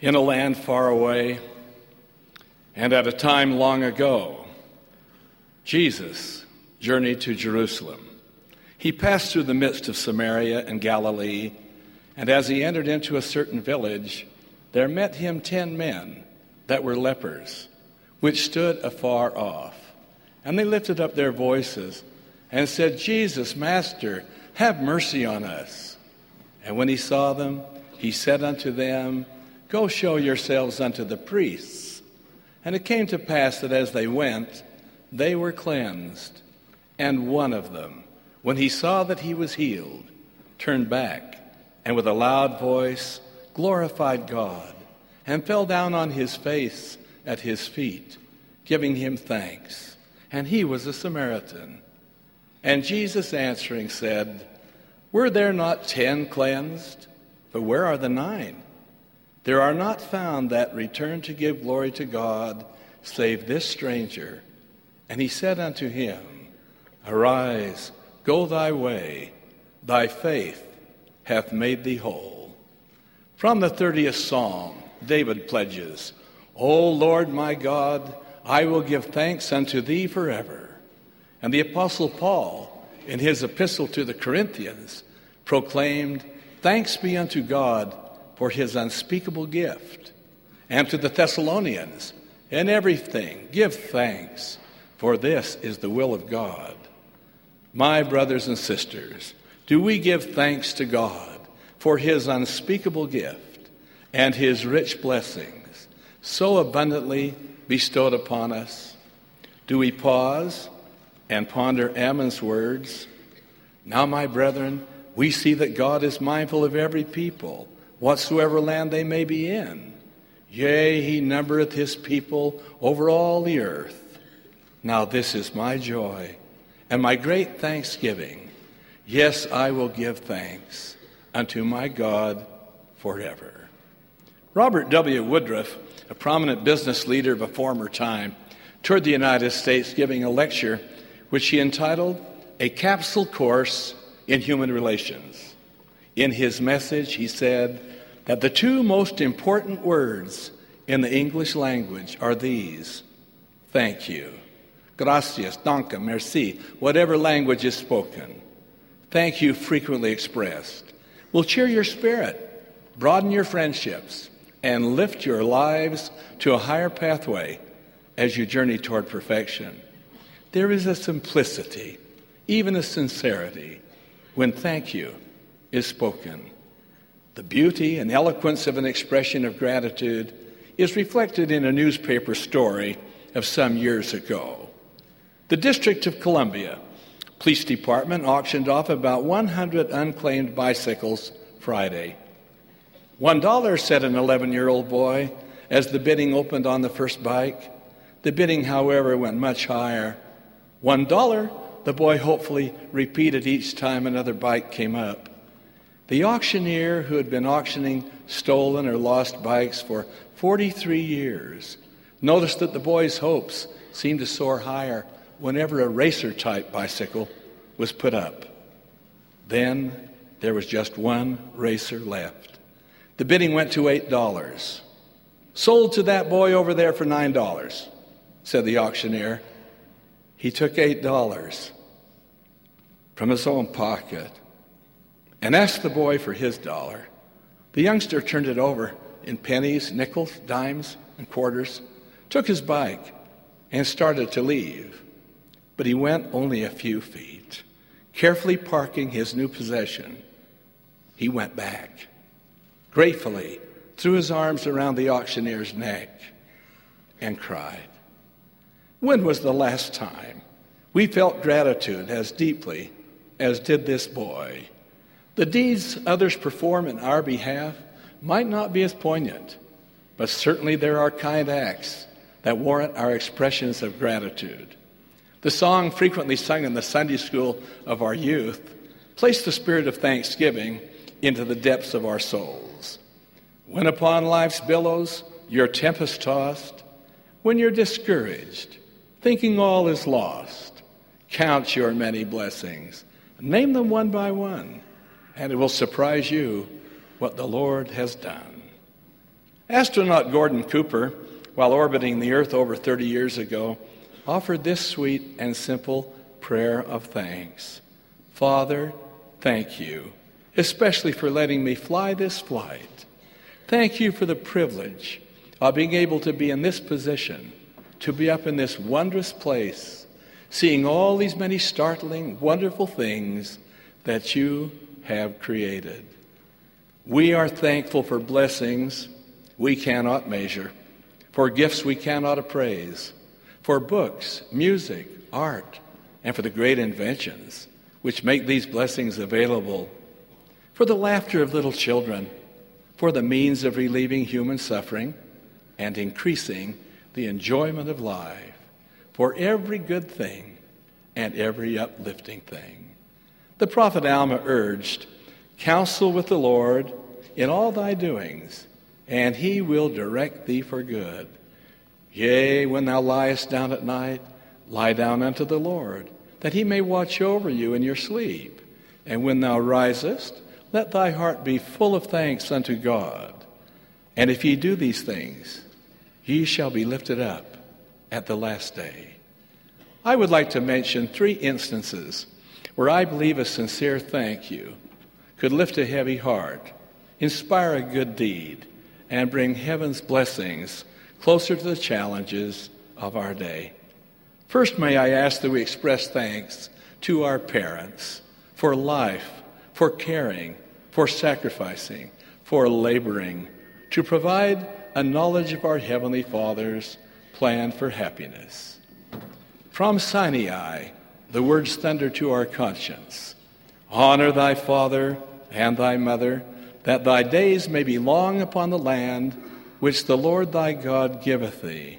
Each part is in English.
in a land far away and at a time long ago, Jesus journeyed to Jerusalem. He passed through the midst of Samaria and Galilee, and as he entered into a certain village, there met him ten men that were lepers, which stood afar off. And they lifted up their voices and said, Jesus, Master, have mercy on us. And when he saw them, he said unto them, Go show yourselves unto the priests. And it came to pass that as they went, they were cleansed. And one of them, when he saw that he was healed, turned back, and with a loud voice glorified God, and fell down on his face at his feet, giving him thanks. And he was a Samaritan. And Jesus answering said, Were there not ten cleansed? But where are the nine? There are not found that return to give glory to God, save this stranger. And he said unto him, Arise, go thy way, thy faith hath made thee whole. From the 30th Psalm, David pledges, O Lord my God, I will give thanks unto thee forever. And the Apostle Paul, in his epistle to the Corinthians, proclaimed, Thanks be unto God for his unspeakable gift. And to the Thessalonians, in everything, give thanks, for this is the will of God. My brothers and sisters, do we give thanks to God for his unspeakable gift and his rich blessings so abundantly bestowed upon us? Do we pause and ponder Ammon's words? Now, my brethren, we see that God is mindful of every people whatsoever land they may be in. Yea, he numbereth his people over all the earth. Now this is my joy and my great thanksgiving. Yes, I will give thanks unto my God forever. Robert W. Woodruff, a prominent business leader of a former time, toured the United States giving a lecture which he entitled A Capsule Course in Human Relations. In his message, he said that the two most important words in the English language are these thank you. Gracias, danke, merci, whatever language is spoken. Thank you frequently expressed will cheer your spirit, broaden your friendships, and lift your lives to a higher pathway as you journey toward perfection. There is a simplicity, even a sincerity, when thank you is spoken. The beauty and eloquence of an expression of gratitude is reflected in a newspaper story of some years ago. The District of Columbia Police Department auctioned off about 100 unclaimed bicycles Friday. One dollar, said an 11 year old boy as the bidding opened on the first bike. The bidding, however, went much higher. One dollar, the boy hopefully repeated each time another bike came up. The auctioneer who had been auctioning stolen or lost bikes for 43 years noticed that the boy's hopes seemed to soar higher whenever a racer type bicycle was put up. Then there was just one racer left. The bidding went to $8. Sold to that boy over there for $9, said the auctioneer. He took $8 from his own pocket and asked the boy for his dollar. The youngster turned it over in pennies, nickels, dimes, and quarters, took his bike, and started to leave. But he went only a few feet. Carefully parking his new possession, he went back. Gratefully threw his arms around the auctioneer's neck and cried. When was the last time we felt gratitude as deeply as did this boy. The deeds others perform in our behalf might not be as poignant, but certainly there are kind acts that warrant our expressions of gratitude. The song frequently sung in the Sunday school of our youth placed the spirit of thanksgiving into the depths of our souls. When upon life's billows you're tempest tossed, when you're discouraged, thinking all is lost, count your many blessings Name them one by one, and it will surprise you what the Lord has done. Astronaut Gordon Cooper, while orbiting the Earth over 30 years ago, offered this sweet and simple prayer of thanks Father, thank you, especially for letting me fly this flight. Thank you for the privilege of being able to be in this position, to be up in this wondrous place, seeing all these many startling, wonderful things that you have created. We are thankful for blessings we cannot measure, for gifts we cannot appraise, for books, music, art, and for the great inventions which make these blessings available, for the laughter of little children, for the means of relieving human suffering and increasing the enjoyment of life, for every good thing and every uplifting thing. The prophet Alma urged, Counsel with the Lord in all thy doings, and he will direct thee for good. Yea, when thou liest down at night, lie down unto the Lord, that he may watch over you in your sleep. And when thou risest, let thy heart be full of thanks unto God. And if ye do these things, ye shall be lifted up at the last day. I would like to mention three instances where I believe a sincere thank you could lift a heavy heart, inspire a good deed, and bring heaven's blessings closer to the challenges of our day. First, may I ask that we express thanks to our parents for life, for caring, for sacrificing, for laboring, to provide a knowledge of our Heavenly Father's plan for happiness. From Sinai, the words thunder to our conscience Honor thy father and thy mother, that thy days may be long upon the land which the Lord thy God giveth thee.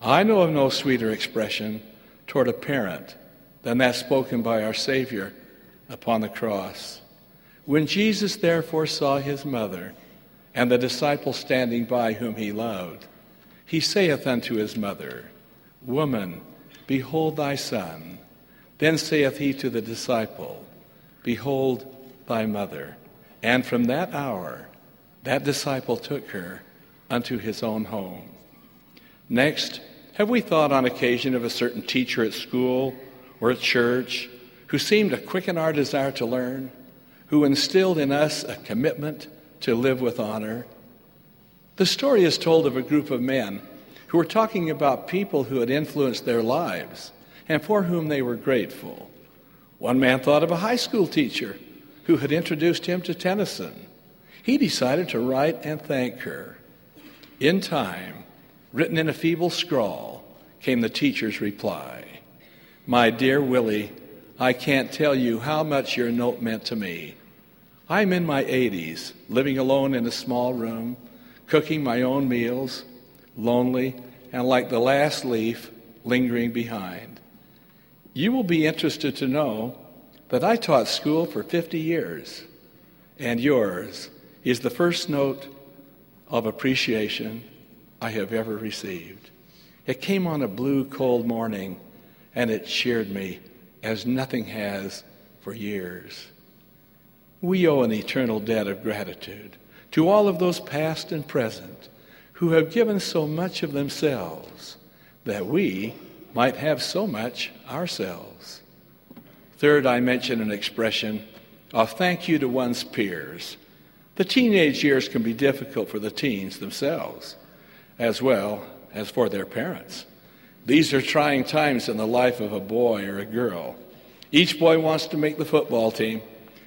I know of no sweeter expression toward a parent than that spoken by our Savior upon the cross. When Jesus therefore saw his mother, and the disciple standing by whom he loved. He saith unto his mother, Woman, behold thy son. Then saith he to the disciple, Behold thy mother. And from that hour, that disciple took her unto his own home. Next, have we thought on occasion of a certain teacher at school or at church who seemed to quicken our desire to learn, who instilled in us a commitment to live with honor. The story is told of a group of men who were talking about people who had influenced their lives and for whom they were grateful. One man thought of a high school teacher who had introduced him to Tennyson. He decided to write and thank her. In time, written in a feeble scrawl, came the teacher's reply My dear Willie, I can't tell you how much your note meant to me. I'm in my 80s, living alone in a small room, cooking my own meals, lonely, and like the last leaf lingering behind. You will be interested to know that I taught school for 50 years, and yours is the first note of appreciation I have ever received. It came on a blue, cold morning, and it cheered me as nothing has for years. We owe an eternal debt of gratitude to all of those past and present who have given so much of themselves that we might have so much ourselves. Third, I mention an expression of thank you to one's peers. The teenage years can be difficult for the teens themselves, as well as for their parents. These are trying times in the life of a boy or a girl. Each boy wants to make the football team,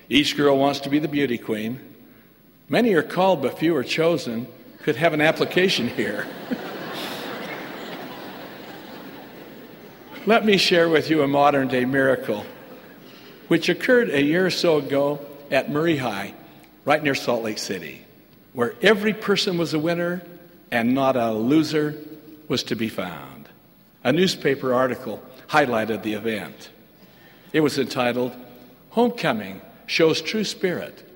each girl wants to be the beauty queen. Many are called, but few are chosen. Could have an application here. Let me share with you a modern day miracle which occurred a year or so ago at Murray High, right near Salt Lake City, where every person was a winner and not a loser was to be found. A newspaper article highlighted the event. It was entitled Homecoming shows true spirit.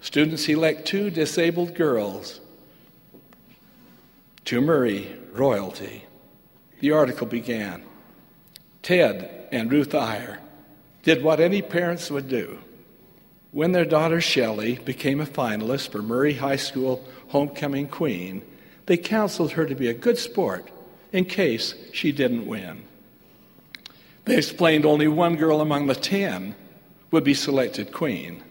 Students elect two disabled girls to Murray royalty. The article began Ted and Ruth Eyre did what any parents would do. When their daughter Shelley became a finalist for Murray High School Homecoming Queen, they counseled her to be a good sport in case she didn't win. They explained only one girl among the ten would be selected queen.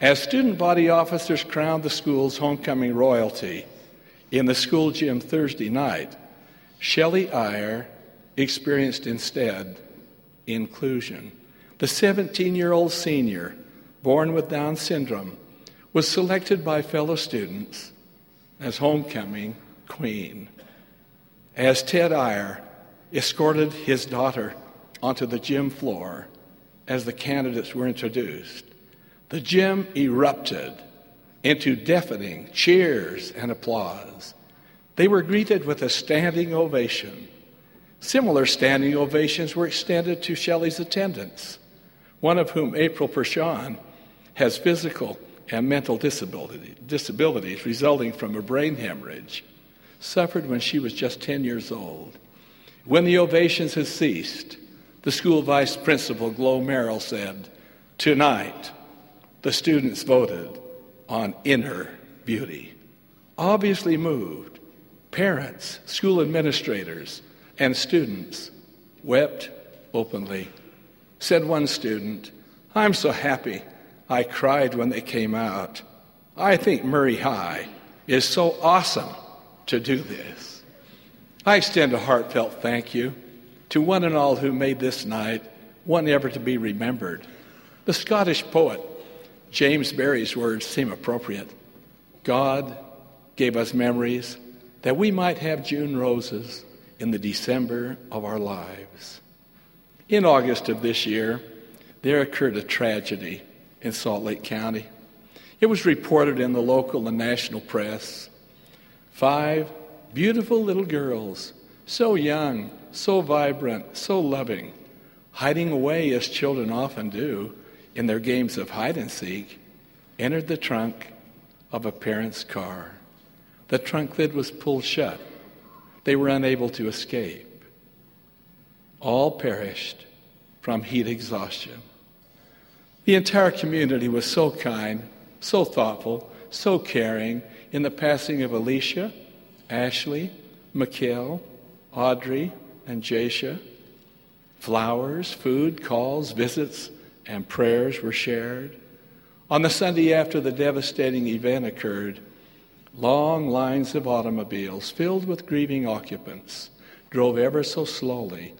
As student body officers crowned the school's homecoming royalty in the school gym Thursday night, Shelley Eyre experienced instead inclusion. The 17 year old senior, born with Down syndrome, was selected by fellow students as homecoming queen. As Ted Eyre escorted his daughter onto the gym floor as the candidates were introduced, the gym erupted into deafening cheers and applause. They were greeted with a standing ovation. Similar standing ovations were extended to Shelley's attendants, one of whom, April Pershawn, has physical and mental disability, disabilities resulting from a brain hemorrhage, suffered when she was just 10 years old. When the ovations had ceased, the school vice principal, Glo Merrill, said, Tonight, the students voted on inner beauty. Obviously moved, parents, school administrators, and students wept openly. Said one student, I'm so happy I cried when they came out. I think Murray High is so awesome to do this. I extend a heartfelt thank you to one and all who made this night one ever to be remembered. The Scottish poet James Barrie's words seem appropriate. God gave us memories that we might have June roses in the December of our lives. In August of this year, there occurred a tragedy in Salt Lake County. It was reported in the local and national press. Five beautiful little girls, so young, so vibrant, so loving, hiding away as children often do in their games of hide and seek, entered the trunk of a parent's car. The trunk lid was pulled shut. They were unable to escape. All perished from heat exhaustion. The entire community was so kind, so thoughtful, so caring in the passing of Alicia, Ashley, Mikhail, Audrey, and Jasha. Flowers, food, calls, visits, and prayers were shared. On the Sunday after the devastating event occurred, long lines of automobiles filled with grieving occupants drove ever so slowly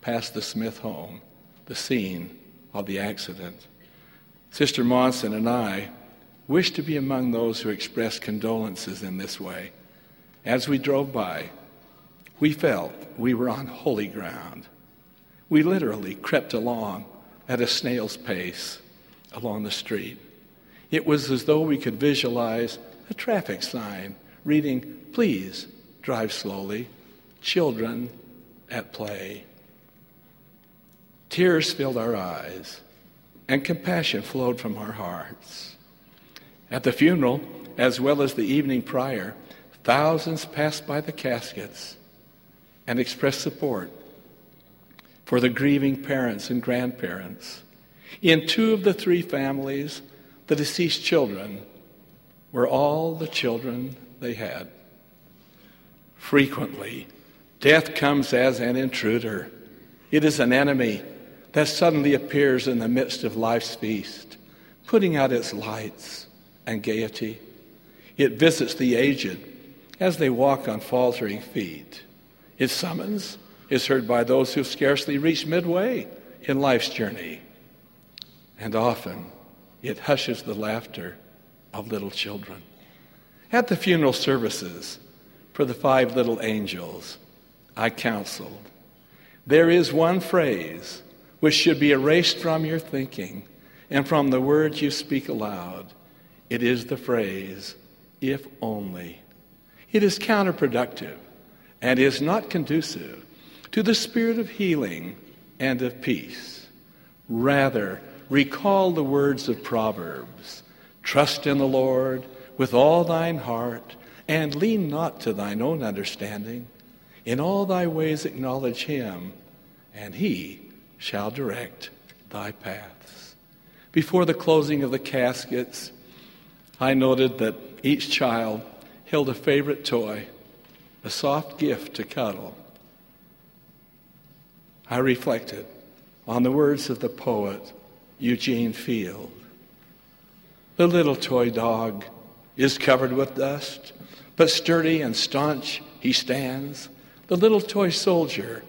past the Smith home, the scene of the accident. Sister Monson and I wished to be among those who expressed condolences in this way. As we drove by, we felt we were on holy ground. We literally crept along at a snail's pace along the street. It was as though we could visualize a traffic sign reading, Please drive slowly, children at play. Tears filled our eyes, and compassion flowed from our hearts. At the funeral, as well as the evening prior, thousands passed by the caskets and expressed support for the grieving parents and grandparents. In two of the three families, the deceased children were all the children they had. Frequently, death comes as an intruder. It is an enemy that suddenly appears in the midst of life's feast, putting out its lights and gaiety. It visits the aged as they walk on faltering feet. Its summons is heard by those who've scarcely reach midway in life's journey. And often it hushes the laughter of little children. At the funeral services for the five little angels, I counseled there is one phrase which should be erased from your thinking and from the words you speak aloud. It is the phrase, if only. It is counterproductive and is not conducive to the spirit of healing and of peace. Rather, recall the words of Proverbs Trust in the Lord with all thine heart, and lean not to thine own understanding. In all thy ways acknowledge him, and he shall direct thy paths. Before the closing of the caskets, I noted that each child held a favorite toy a soft gift to cuddle. I reflected on the words of the poet Eugene Field. The little toy dog is covered with dust, but sturdy and staunch he stands. The little toy soldier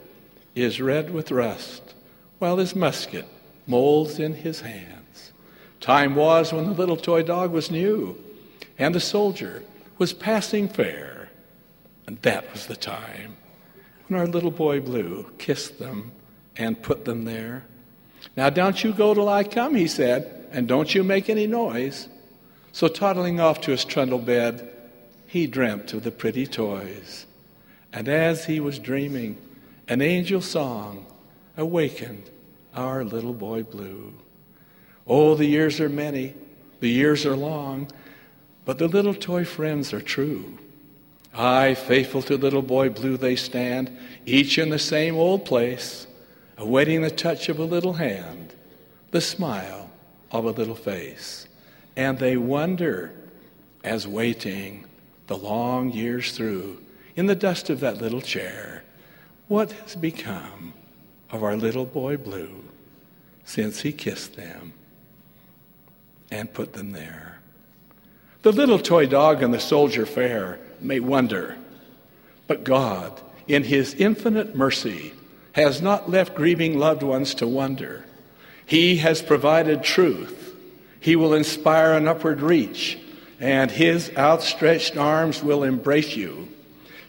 is red with rust, while his musket molds in his hands. Time was when the little toy dog was new, and the soldier was passing fair. And that was the time when our little boy Blue kissed them and put them there. Now, don't you go till I come, he said, and don't you make any noise. So, toddling off to his trundle bed, he dreamt of the pretty toys. And as he was dreaming, an angel song awakened our little boy Blue. Oh, the years are many, the years are long, but the little toy friends are true. Aye, faithful to little boy Blue they stand, each in the same old place, awaiting the touch of a little hand, the smile of a little face. And they wonder as waiting the long years through in the dust of that little chair what has become of our little boy Blue since he kissed them and put them there. The little toy dog and the soldier fair may wonder, but God, in his infinite mercy, has not left grieving loved ones to wonder. He has provided truth. He will inspire an upward reach, and his outstretched arms will embrace you.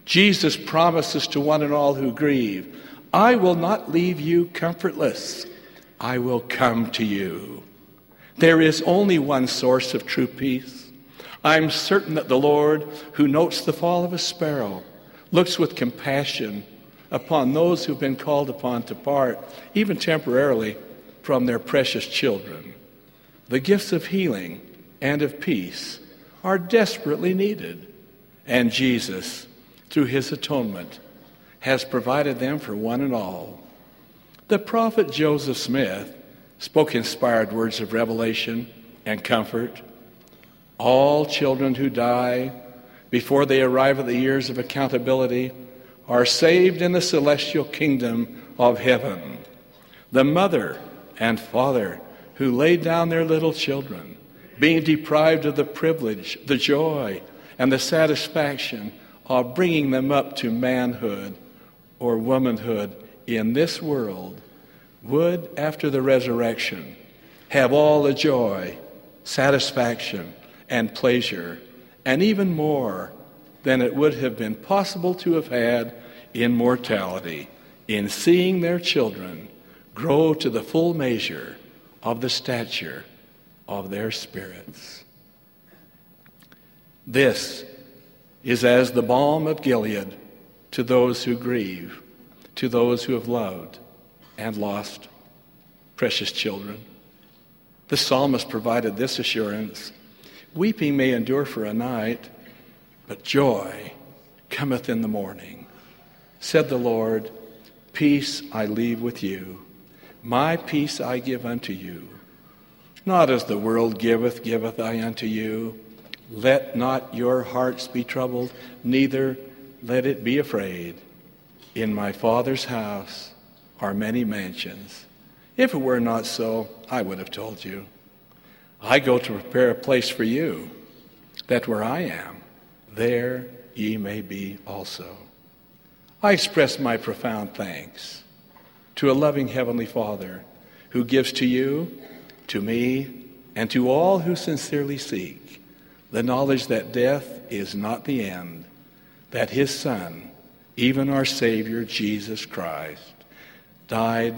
Jesus promises to one and all who grieve, I will not leave you comfortless. I will come to you. There is only one source of true peace. I'm certain that the Lord, who notes the fall of a sparrow, looks with compassion upon those who've been called upon to part, even temporarily, from their precious children. The gifts of healing and of peace are desperately needed, and Jesus, through his atonement, has provided them for one and all. The prophet Joseph Smith spoke inspired words of revelation and comfort. All children who die before they arrive at the years of accountability are saved in the celestial kingdom of heaven. The mother and father who laid down their little children, being deprived of the privilege, the joy, and the satisfaction of bringing them up to manhood or womanhood in this world would, after the resurrection, have all the joy, satisfaction, and pleasure, and even more than it would have been possible to have had in mortality in seeing their children grow to the full measure of the stature of their spirits. This is as the balm of Gilead to those who grieve to those who have loved and lost precious children. The psalmist provided this assurance Weeping may endure for a night, but joy cometh in the morning. Said the Lord, Peace I leave with you, my peace I give unto you. Not as the world giveth, giveth I unto you. Let not your hearts be troubled, neither let it be afraid. In my Father's house are many mansions. If it were not so, I would have told you. I go to prepare a place for you, that where I am, there ye may be also. I express my profound thanks to a loving Heavenly Father who gives to you, to me, and to all who sincerely seek the knowledge that death is not the end, that His Son, even our Savior Jesus Christ, died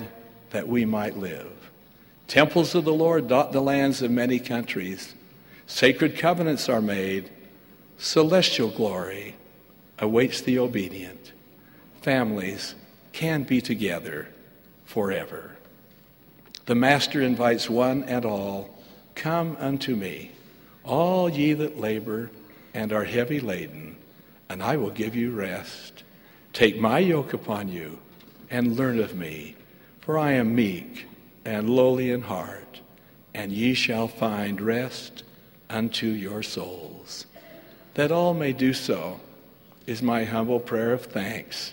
that we might live. Temples of the Lord dot the lands of many countries. Sacred covenants are made. Celestial glory awaits the obedient. Families can be together forever. The Master invites one and all Come unto me, all ye that labor and are heavy laden, and I will give you rest. Take my yoke upon you and learn of me, for I am meek and lowly in heart, and ye shall find rest unto your souls. That all may do so is my humble prayer of thanks.